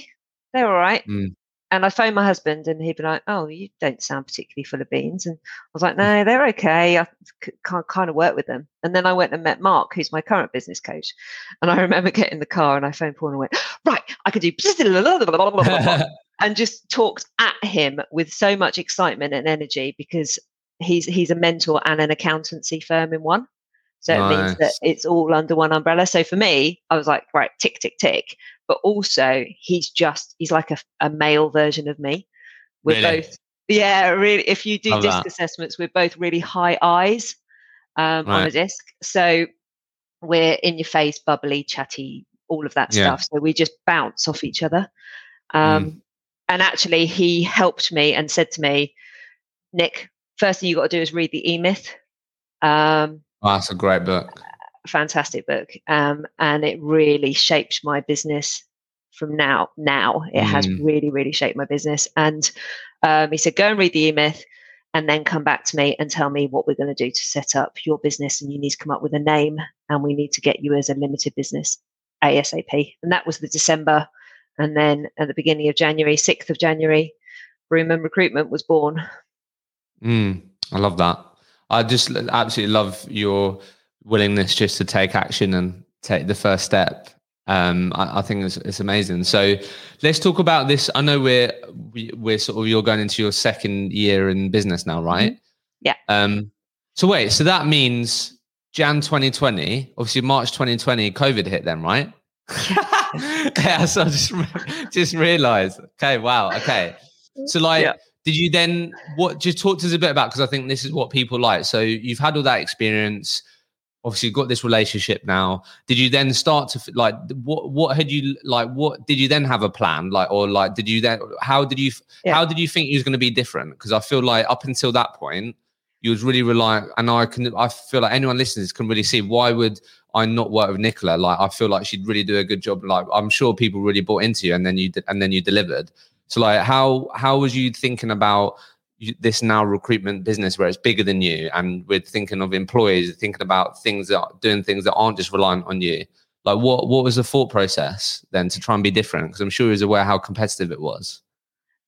they're all right. Mm and I phoned my husband, and he'd be like, "Oh, you don't sound particularly full of beans." And I was like, mm. "No, they're okay. I can kind of work with them." And then I went and met Mark, who's my current business coach. And I remember getting in the car, and I phoned Paul and went, "Right, I could do," and just talked at him with so much excitement and energy because he's he's a mentor and an accountancy firm in one. So nice. it means that it's all under one umbrella. So for me, I was like, right, tick, tick, tick but also he's just he's like a, a male version of me. We're really? both yeah, really. If you do Love disc that. assessments, we're both really high eyes um, right. on a disc. So we're in your face, bubbly, chatty, all of that yeah. stuff. So we just bounce off each other. Um, mm. And actually, he helped me and said to me, Nick, first thing you got to do is read the E Myth. Um, oh, that's a great book fantastic book, um, and it really shaped my business from now. Now it mm. has really, really shaped my business. And um, he said, "Go and read the E Myth, and then come back to me and tell me what we're going to do to set up your business. And you need to come up with a name, and we need to get you as a limited business ASAP." And that was the December. And then at the beginning of January, 6th of January, Broomham Recruitment was born. Mm, I love that. I just absolutely love your willingness just to take action and take the first step um, I, I, think it's, it's, amazing. So let's talk about this. I know we're we're sort of you're going into your second year in business now, right? Mm-hmm. Yeah. Um, so wait, so that means Jan 2020, obviously March 2020, COVID hit then, right? yeah. So I just just realized. Okay. Wow. Okay. So like. Yeah. Did you then what just talk to us a bit about because I think this is what people like. So you've had all that experience obviously you've got this relationship now did you then start to like what what had you like what did you then have a plan like or like did you then how did you yeah. how did you think you was going to be different because i feel like up until that point you was really reliant and I can, I feel like anyone listening can really see why would I not work with Nicola? Like, I feel like she'd really do a good job. Like, I'm sure people really bought into you, and then you, and then you delivered. So, like, how how was you thinking about this now recruitment business where it's bigger than you, and we're thinking of employees, thinking about things that doing things that aren't just reliant on you? Like, what what was the thought process then to try and be different? Because I'm sure you was aware how competitive it was.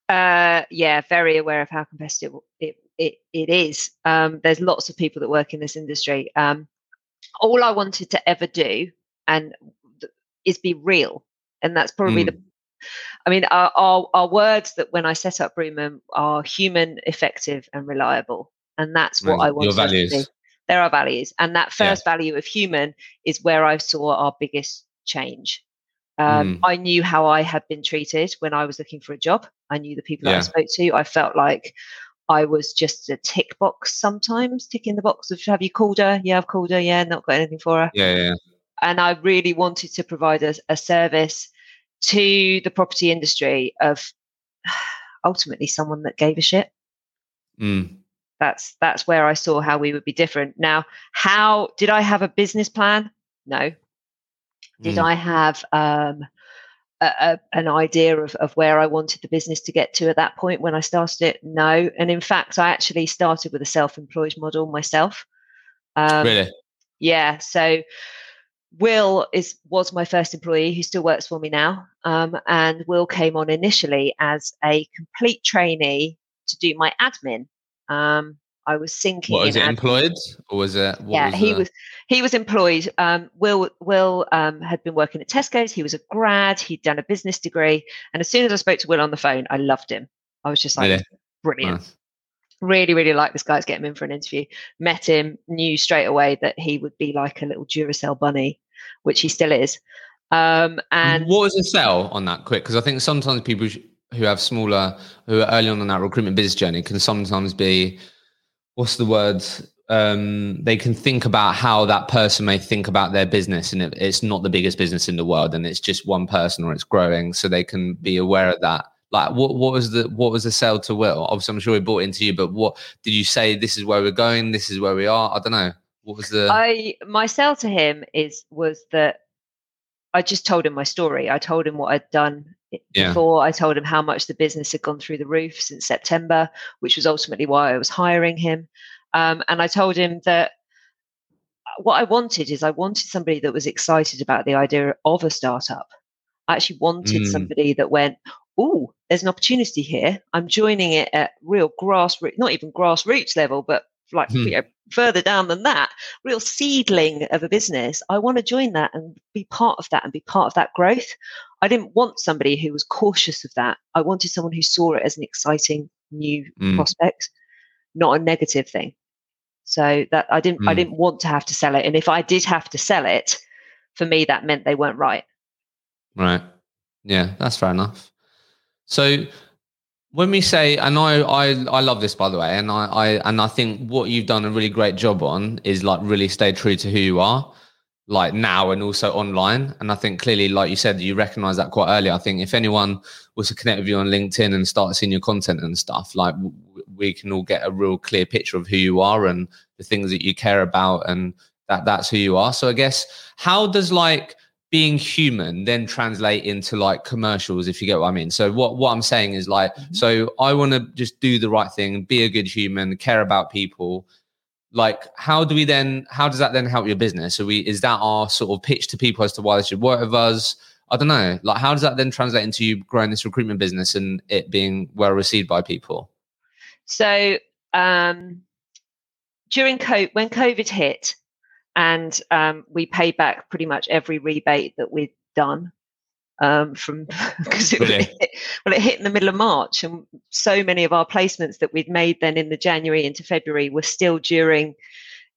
Uh, yeah, very aware of how competitive it it, it is. Um, there's lots of people that work in this industry. Um, all I wanted to ever do and th- is be real, and that's probably mm. the. I mean, our, our, our words that when I set up Broomham are human, effective, and reliable, and that's what mm, I want. Your values. There are values, and that first yeah. value of human is where I saw our biggest change. Um, mm. I knew how I had been treated when I was looking for a job. I knew the people yeah. I spoke to. I felt like I was just a tick box sometimes, ticking the box of have you called her? Yeah, I've called her. Yeah, not got anything for her. Yeah, yeah. And I really wanted to provide a, a service to the property industry of ultimately someone that gave a shit. Mm. That's that's where I saw how we would be different. Now, how did I have a business plan? No. Did mm. I have um, a, an idea of, of where I wanted the business to get to at that point when I started it? No. And in fact, I actually started with a self employed model myself. Um, really? Yeah. So Will is was my first employee who still works for me now. Um, and Will came on initially as a complete trainee to do my admin. Um, I was sinking. What was it employed or was it? yeah, was he the... was he was employed. Um, Will Will um, had been working at Tesco's. He was a grad. He'd done a business degree, and as soon as I spoke to Will on the phone, I loved him. I was just like, really? brilliant. Nice. Really, really like this guy. Let's get him in for an interview. Met him, knew straight away that he would be like a little Duracell bunny, which he still is. Um, and what was the sell on that quick? Because I think sometimes people who have smaller, who are early on in that recruitment business journey, can sometimes be what's the word? Um, they can think about how that person may think about their business, and it, it's not the biggest business in the world, and it's just one person or it's growing, so they can be aware of that. Like, what what was the what was the sale to Will? Obviously, I'm sure he bought into you, but what did you say? This is where we're going. This is where we are. I don't know. What was the? I my sale to him is was that I just told him my story. I told him what I'd done yeah. before. I told him how much the business had gone through the roof since September, which was ultimately why I was hiring him. Um, and I told him that uh, what I wanted is I wanted somebody that was excited about the idea of a startup. I actually wanted mm. somebody that went, oh, there's an opportunity here. I'm joining it at real grassroots, not even grassroots level, but like hmm. you know, further down than that, real seedling of a business. I want to join that and be part of that and be part of that growth. I didn't want somebody who was cautious of that. I wanted someone who saw it as an exciting new mm. prospect, not a negative thing. So that I didn't mm. I didn't want to have to sell it. And if I did have to sell it, for me that meant they weren't right. Right. Yeah, that's fair enough. So when we say and I, I i love this by the way and I, I and i think what you've done a really great job on is like really stay true to who you are like now and also online. And i think clearly like you said you recognize that quite early. I think if anyone was to connect with you on linkedin and start seeing your content and stuff like we can all get a real clear picture of who you are and the things that you care about and that that's who you are. So i guess how does like being human then translate into like commercials if you get what i mean. So what what i'm saying is like mm-hmm. so i want to just do the right thing be a good human care about people. Like how do we then how does that then help your business? So we is that our sort of pitch to people as to why they should work with us? I don't know. Like how does that then translate into you growing this recruitment business and it being well received by people? So um during COVID, when covid hit and um, we paid back pretty much every rebate that we'd done um, from because it, really? it, well it hit in the middle of March, and so many of our placements that we'd made then in the January into February were still during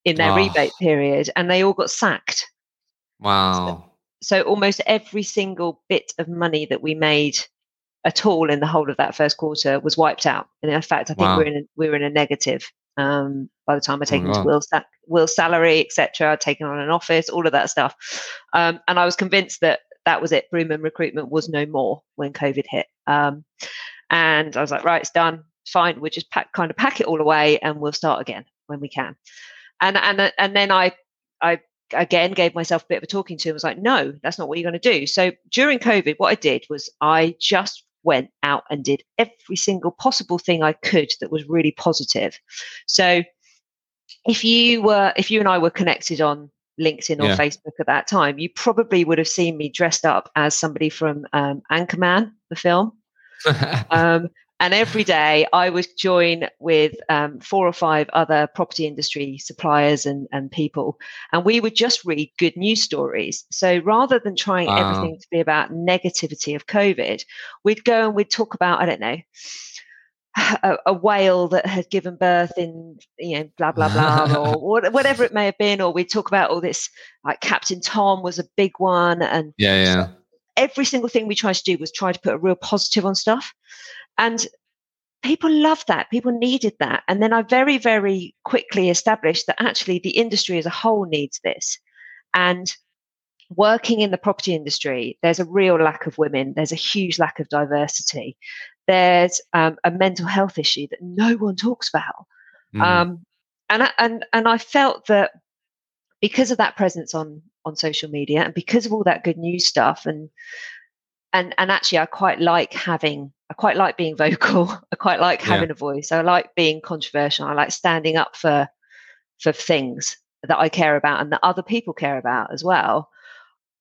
in their oh. rebate period, and they all got sacked. Wow! So, so almost every single bit of money that we made at all in the whole of that first quarter was wiped out. And in fact, I think wow. we're in a, we're in a negative um, by the time I take oh, wow. Will's, Will's salary, etc., taken on an office, all of that stuff. Um, and I was convinced that that was it. Broomham recruitment was no more when COVID hit. Um, and I was like, right, it's done. Fine. We'll just pack, kind of pack it all away and we'll start again. when we can. And and and then I I again gave myself a bit of a talking to and was like, no, that's not what you're going to do. So during COVID, what I did was I just went out and did every single possible thing I could that was really positive. So if you were if you and I were connected on LinkedIn or yeah. Facebook at that time, you probably would have seen me dressed up as somebody from um, Anchorman, the film. um, and every day I would join with um, four or five other property industry suppliers and, and people, and we would just read good news stories. So rather than trying wow. everything to be about negativity of COVID, we'd go and we'd talk about, I don't know, a, a, whale that had given birth in you know blah blah blah or whatever it may have been. Or we'd talk about all this like captain tom was a big one. And yeah yeah. every single thing we tried to do was try to put a real positive on stuff and people loved that people needed that and then i very very quickly established that actually the industry as a whole needs this and working in the property industry, there's a real lack of women. There's a huge lack of diversity there's um, a mental health issue that no one talks about. Mm. Um, and I, and and I felt that because of that presence on on social media and because of all that good news stuff and and and actually I quite like having I quite like being vocal. I quite like having yeah. a voice. I like being controversial. I like standing up for for things that I care about and that other people care about as well.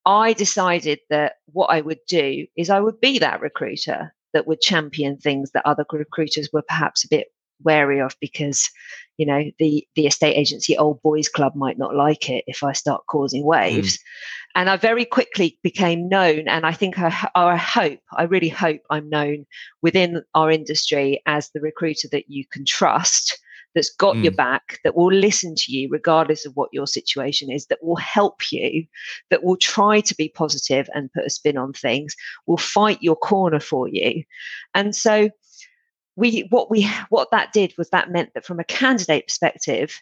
I decided that what I would do is I would be that recruiter that would champion things that other recruiters were perhaps a bit wary of because you know the the estate agency old boys club might not like it if i start causing waves mm. and i very quickly became known and i think I, I hope i really hope i'm known within our industry as the recruiter that you can trust that's got mm. your back, that will listen to you regardless of what your situation is, that will help you, that will try to be positive and put a spin on things, will fight your corner for you. And so we what we what that did was that meant that from a candidate perspective,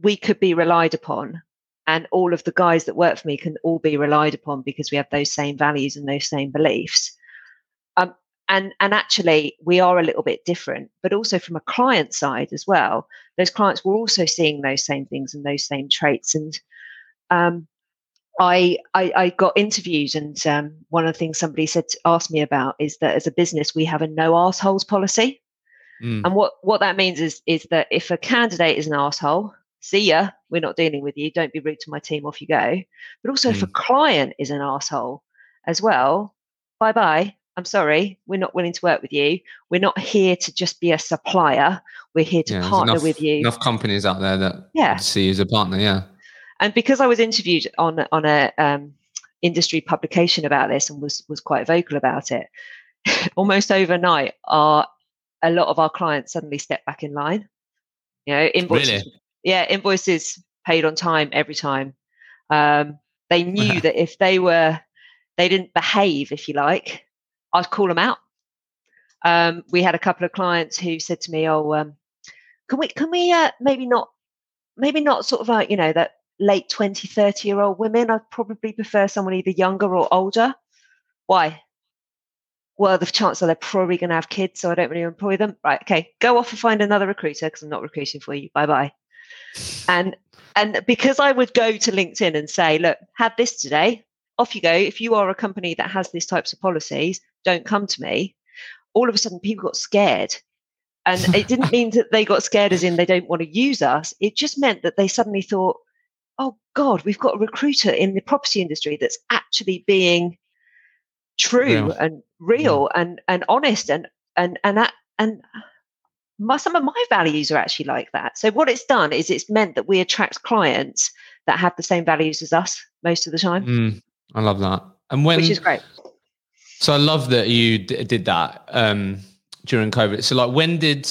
we could be relied upon. And all of the guys that work for me can all be relied upon because we have those same values and those same beliefs. Um, and and actually we are a little bit different but also from a client side as well those clients were also seeing those same things and those same traits. And um, I, I, I got interviewed, and um, one of the things somebody said asked me about is that as a business we have a no assholes policy mm. and what what that means is is that if a candidate is an asshole see ya we're not dealing with you don't be rude to my team off you go but also mm. if a mm. client is an asshole as well bye bye I'm sorry, we're not willing to work with you. We're not here to just be a supplier. We're here to yeah, partner enough, with you. Enough companies out there that yeah. see you as a partner. Yeah. And because I was interviewed on on a um, industry publication about this and was was quite vocal about it, almost overnight, our a lot of our clients suddenly stepped back in line. You know, invoices. Really? Yeah, invoices paid on time every time. Um, they knew that if they were, they didn't behave, if you like, I'd call them out. Um, we had a couple of clients who said to me, "Oh, um, can we can we uh, maybe not maybe not sort of like you know that late 20 30 year old women i'd probably prefer someone either younger or older. Why? Well the chance that they're probably going to have kids so i don't really employ them. Right okay go off and find another recruiter because i'm not recruiting for you. Bye bye and and because i would go to linkedin and say look have this today. Off you go. If you are a company that has these types of policies don't come to me, all of a sudden people got scared. And it didn't mean that they got scared as in they don't want to use us. It just meant that they suddenly thought, oh God, we've got a recruiter in the property industry that's actually being true and real yeah. and, and honest and and and that and my, some of my values are actually like that. So what it's done is it's meant that we attract clients that have the same values as us most of the time. Mm, I love that. And when which is great. So I love that you d- did that um, during COVID. So like, when did,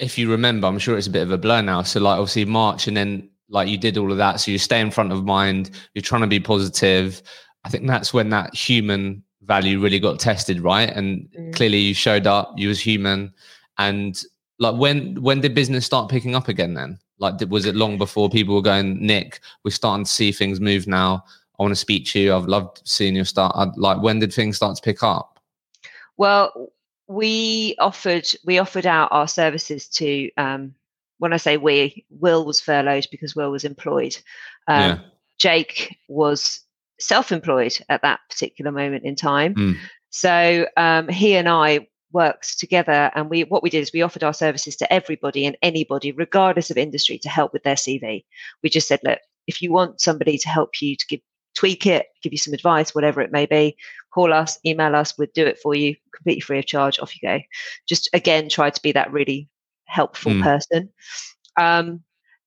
if you remember, I'm sure it's a bit of a blur now. So like, obviously March, and then like you did all of that. So you stay in front of mind. You're trying to be positive. I think that's when that human value really got tested, right? And mm. clearly you showed up. You was human, and like when when did business start picking up again? Then like, did, was it long before people were going, Nick? We're starting to see things move now I want to speak to you. I've loved seeing your start. I'd, like, when did things start to pick up? Well, we offered we offered out our services to um, when I say we, Will was furloughed because Will was employed. Um, yeah. Jake was self-employed at that particular moment in time. Mm. So um, he and I worked together, and we what we did is we offered our services to everybody and anybody, regardless of industry, to help with their CV. We just said, look, if you want somebody to help you to give tweak it, give you some advice, whatever it may be, call us, email us, we'll do it for you completely free of charge. Off you go. Just again, try to be that really helpful mm. person. Um,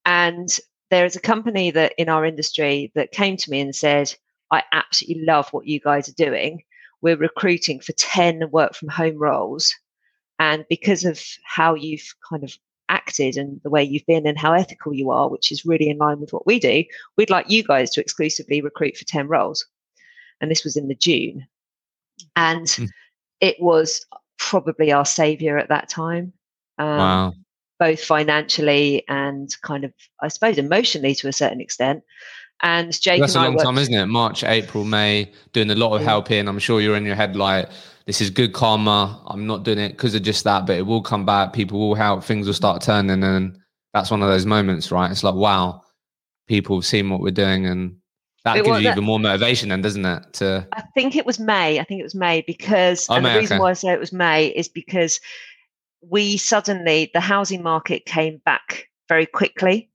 and there is a company that in our industry that came to me and said, I absolutely love what you guys are doing. We're recruiting for 10 work from home roles. And because of how you've kind of acted and the way you've been and how ethical you are, which is really in line with what we do, we'd like you guys to exclusively recruit for 10 roles. And this was in the June. And mm. it was probably our savior at that time. Um, wow. Both financially and kind of, I suppose, emotionally to a certain extent. And Jake, that's a long time, isn't it? March, April, May, doing a lot of helping. I'm sure you're in your head like, this is good karma. I'm not doing it because of just that, but it will come back. People will help. Things will start turning, and that's one of those moments, right? It's like, wow, people have seen what we're doing, and that it gives you even more motivation, then, doesn't it? To I think it was May. I think it was May because oh, May, the reason okay. why I say it was May is because we suddenly the housing market came back very quickly.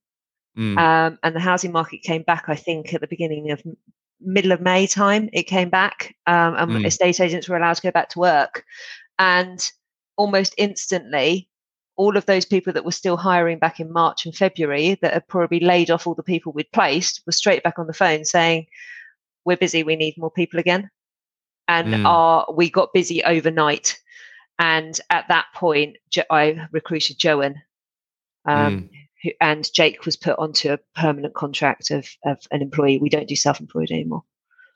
Mm. Um, and the housing market came back, I think, at the beginning of middle of May time. It came back, um, and mm. estate agents were allowed to go back to work. And almost instantly, all of those people that were still hiring back in March and February that had probably laid off all the people we'd placed were straight back on the phone saying, "We're busy. We need more people again." And mm. our we got busy overnight. And at that point, I recruited Joan, um, mm who, and Jake was put onto a permanent contract of, of an employee. We don't do self-employed anymore.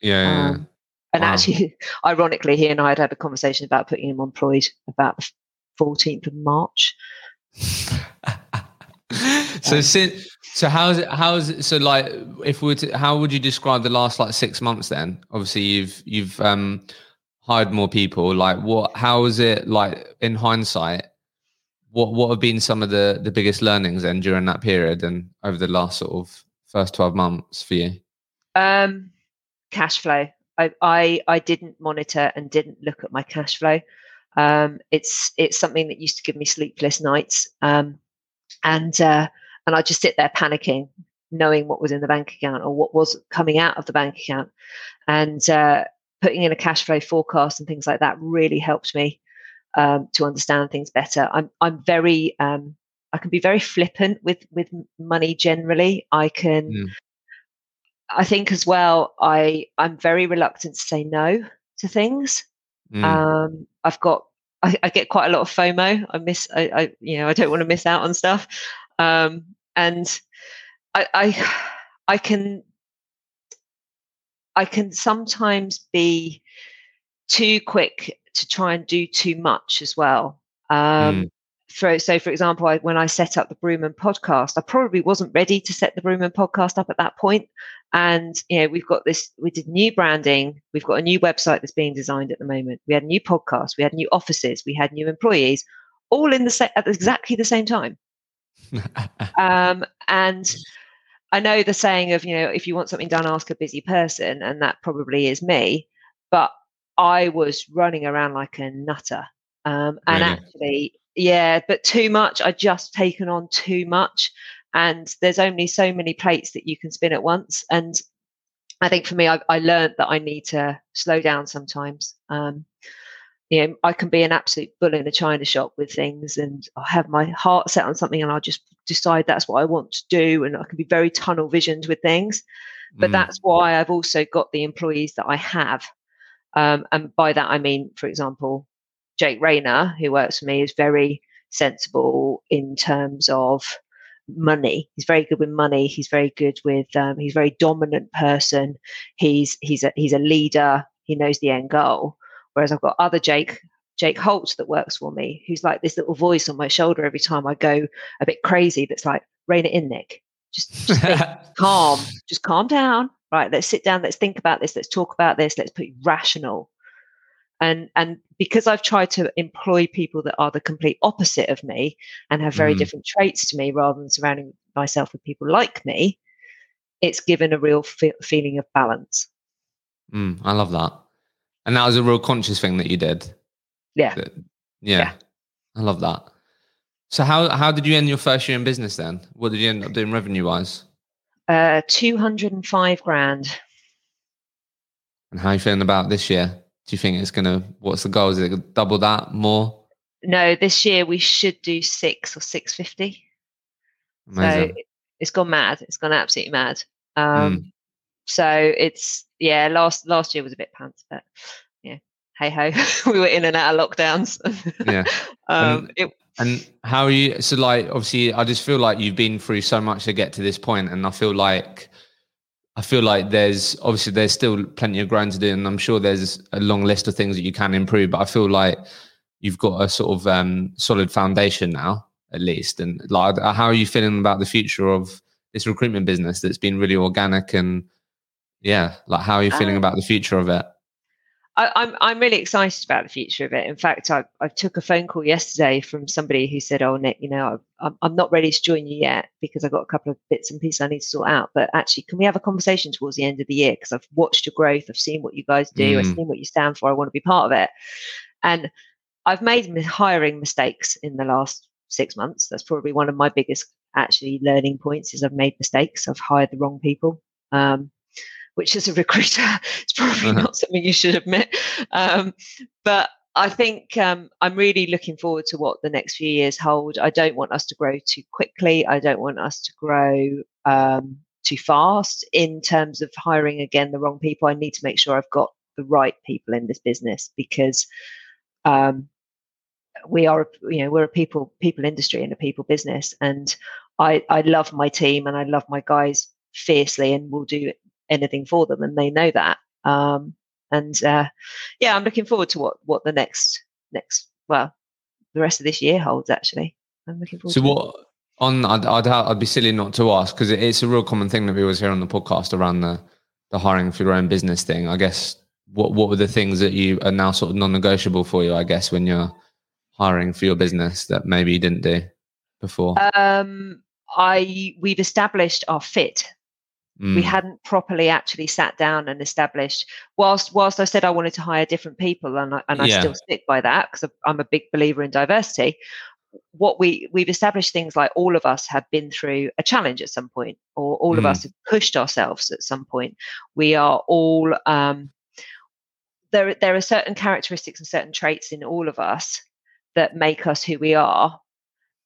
Yeah. Um, and wow. actually, ironically, he and I had had a conversation about putting him on employed about the 14th of March. so um, since so how's it how's it so like if we were to how would you describe the last like six months then obviously you've you've um hired more people. Like what how is it like in hindsight what what have been some of the the biggest learnings then during that period and over the last sort of first 12 months for you? Um cash flow. I i, I didn't monitor and didn't look at my cash flow. Um it's it's something that used to give me sleepless nights. Um and uh and i just sit there panicking knowing what was in the bank account or what was coming out of the bank account. And uh putting in a cash flow forecast and things like that really helped me um, to understand things better. I'm I'm very um, I can be very flippant with with money generally. I can. Mm. I think as well. I I'm very reluctant to say no to things. Mm. Um, I've got I, I, get quite a lot of FOMO. I miss I, I you know I don't want to miss out on stuff, um, and I, I I can I can sometimes be too quick to try and do too much as well. Um, mm. for, so, for example, I, when I set up the Broomham podcast, I probably wasn't ready to set the Broomham podcast up at that point. And you know, we've got this. We did new branding. We've got a new website that's being designed at the moment. We had a new podcast. We had new offices. We had new employees, all in the sa- at exactly the same time. um, and I know the saying of you know, if you want something done, ask a busy person, and that probably is me. But I was running around like a nutter. Um, and really? actually, yeah, but too much. I just taken on too much. And there's only so many plates that you can spin at once. And I think for me, I, I learned that I need to slow down sometimes. Um, you know, I can be an absolute bull in a china shop with things, and I have my heart set on something, and I'll just decide that's what I want to do, and I can be very tunnel visioned with things. But mm. that's why I've also got the employees that I have, um, and by that, I mean, for example, Jake Rayner, who works for me, is very sensible in terms of money. He's very good with money. He's very good with. Um, he's a very dominant person. He's he's a he's a leader. He knows the end goal. Whereas I've got other Jake Jake Holt that works for me, who's like this little voice on my shoulder every time I go a bit crazy. That's like rein it in, Nick. Just, just calm. Just calm down right let's sit down let's think about this let's talk about this let's be rational and and because I've tried to employ people that are the complete opposite of me and have very Mm. different traits to me, rather than surrounding myself with people like me, it's given a real fe- feeling of balance. Mm, I love that. And that was a real conscious thing that you did. Yeah. That- yeah. Yeah. I love that. So how how did you end your first year in business then? What did you end up doing revenue wise? Uh, 205 grand. And how are you feeling about this year? Do you think it's gonna what's the goal? Is it double that more? No, this year we should do six or 650. Amazing. So it's gone mad. It's gone absolutely mad. Mm. So it's yeah. Last last year was a bit pants, but yeah. Hey ho, we were in and out of lockdowns. Yeah. um, it, And how are you? So, like, obviously, I just feel like you've been through so much to get to this point, and I feel like, I feel like there's obviously there's still plenty of ground to do, and I'm sure there's a long list of things that you can improve. But I feel like you've got a sort of um, solid foundation now, at least. And like, how are you feeling about the future of this recruitment business that's been really organic and yeah, like how are you feeling Um, about the future of it? I, I'm I'm really excited about the future of it. In fact, I I took a phone call yesterday from somebody who said, "Oh, Nick, you know, I'm I'm not ready to join you yet because I've got a couple of bits and pieces I need to sort out. But actually, can we have a conversation towards the end of the year? Because I've watched your growth, I've seen what you guys do, I've Mm. seen what you stand for. I want to be part of it, and I've made hiring mistakes in the last six months. That's probably one of my biggest actually learning points. Is I've made mistakes. I've hired the wrong people. Um, which as a recruiter is probably Uh-huh. not something you should admit. Um, but I think um, I'm really looking forward to what the next few years hold. I don't want us to grow too quickly. I don't want us to grow um, too fast in terms of hiring again the wrong people. I need to make sure I've got the right people in this business because um, we are, you know, we're a people people industry and a people business, and I I love my team and I love my guys fiercely and will do anything for them, and they know that. Um, and uh, yeah, I'm looking forward to what what the next next well the rest of this year holds. Actually, I'm looking forward. So to it. what on? I'd, I'd I'd be silly not to ask because it, it's a real common thing that we always hear on the podcast around the the hiring for your own business thing. I guess what what were the things that you are now sort of non-negotiable for you? I guess when you're hiring for your business that maybe you didn't do before. Um, I we've established our fit. We Mm, hadn't properly actually sat down and established. Whilst whilst I said I wanted to hire different people, and I, and I Yeah. still stick by that because I'm a big believer in diversity. What we we've established things like all of us have been through a challenge at some point, or all of Mm. us have pushed ourselves at some point. We are all um, there. There are certain characteristics and certain traits in all of us that make us who we are,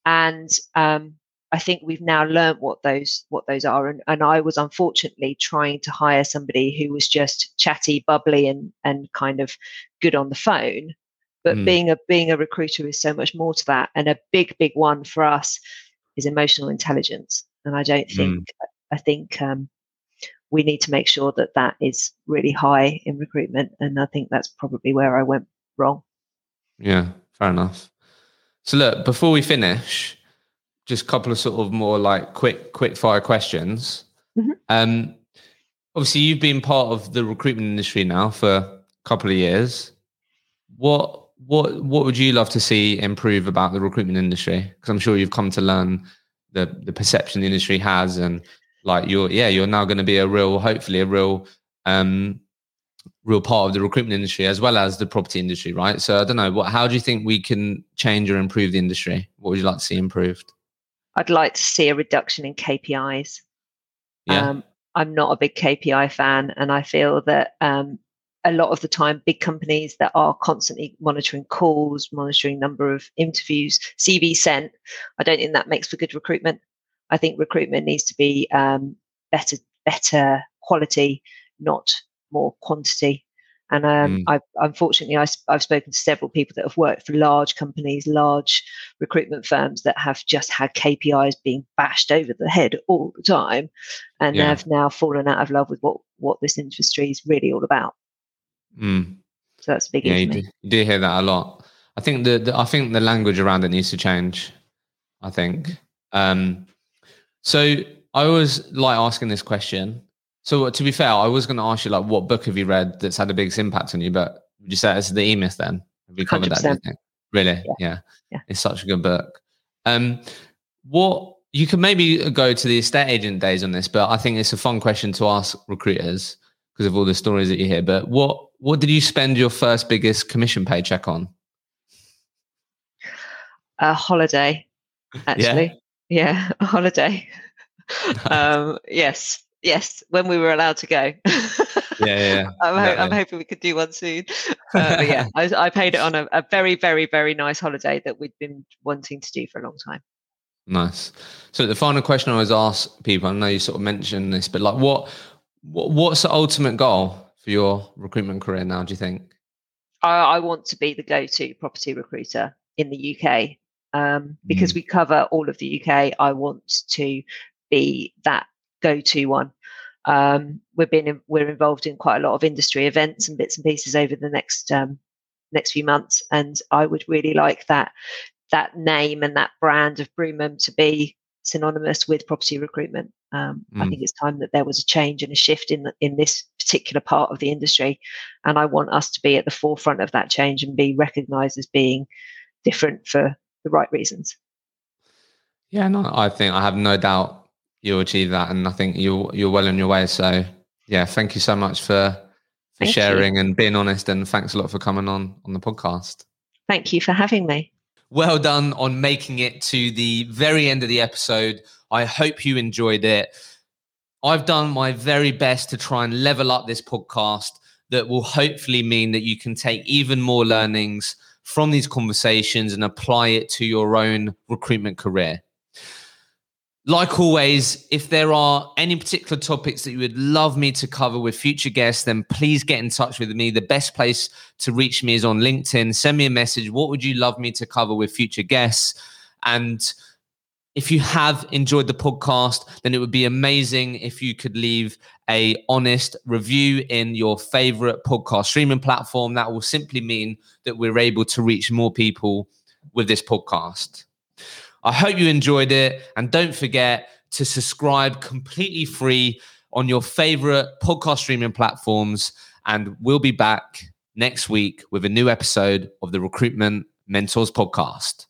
and um, I think we've now learned what those what those are. And, and I was unfortunately trying to hire somebody who was just chatty, bubbly, and and kind of good on the phone. But Mm. being a being a recruiter is so much more to that. And a big, big one for us is emotional intelligence. And I don't think I think um, we need to make sure that that is really high in recruitment. And I think that's probably where I went wrong. yeah, fair enough. So look, before we finish, just a couple of sort of more like quick quick fire questions. Mhm. Um, obviously, you've been part of the recruitment industry now for a couple of years. What what what would you love to see improve about the recruitment industry? Because I'm sure you've come to learn the the perception the industry has, and like you're yeah you're now going to be a real hopefully a real um real part of the recruitment industry as well as the property industry, right? So I don't know what how do you think we can change or improve the industry? What would you like to see improved? I'd like to see a reduction in KPIs. Yeah. Um, I'm not a big KPI fan, and I feel that um, a lot of the time, big companies that are constantly monitoring calls, monitoring number of interviews, CV sent, I don't think that makes for good recruitment. I think recruitment needs to be um, better, better quality, not more quantity. And um, Mm. I've unfortunately I, have spoken to several people that have worked for large companies, large recruitment firms that have just had KPIs being bashed over the head all the time, and Yeah. have now fallen out of love with what what this industry is really all about. Mm. So that's a big Yeah, you do, you do hear that a lot. I think the, the I think the language around it needs to change. I think. Um, so I always like asking this question. So to be fair, I was going to ask you like, what book have you read that's had the biggest impact on you? But Would you say it's the E-Myth then? Have you covered 100%. that? Really? Yeah. yeah. yeah. It's such a good book. Um, what you can maybe go to the estate agent days on this, but I think it's a fun question to ask recruiters because of all the stories that you hear. But what what did you spend your first biggest commission paycheck on? A holiday, actually. Yeah, yeah a holiday. um, yes, yes, when we were allowed to go. yeah, yeah. I'm, ho- I'm, hoping we could do one soon. Uh, but yeah, I, I, paid it on a, a, very, very, very nice holiday that we'd been wanting to do for a long time. Nice. So the final question I always ask people, I know you sort of mentioned this, but like, what, what what's the ultimate goal for your recruitment career now? Do you think? I, I want to be the go-to property recruiter in the UK um, because mm. we cover all of the UK. I want to be that go-to one. Um, we've been we're involved in quite a lot of industry events and bits and pieces over the next um, next few months, and I would really like that that name and that brand of Broomham to be synonymous with property recruitment. Um, mm. I think it's time that there was a change and a shift in in this particular part of the industry, and I want us to be at the forefront of that change and be recognised as being different for the right reasons. Yeah, no, I think I have no doubt you'll achieve that, and I think you're you're well on your way. So yeah, thank you so much for for thank sharing you. and being honest, and thanks a lot for coming on on the podcast. Thank you for having me. Well done on making it to the very end of the episode. I hope you enjoyed it. I've done my very best to try and level up this podcast that will hopefully mean that you can take even more learnings from these conversations and apply it to your own recruitment career. Like always, if there are any particular topics that you would love me to cover with future guests, then please get in touch with me. The best place to reach me is on LinkedIn. Send me a message. What would you love me to cover with future guests? And if you have enjoyed the podcast, then it would be amazing if you could leave a honest review in your favorite podcast streaming platform. That will simply mean that we're able to reach more people with this podcast. I hope you enjoyed it. And don't forget to subscribe completely free on your favorite podcast streaming platforms. And we'll be back next week with a new episode of the Recruitment Mentors Podcast.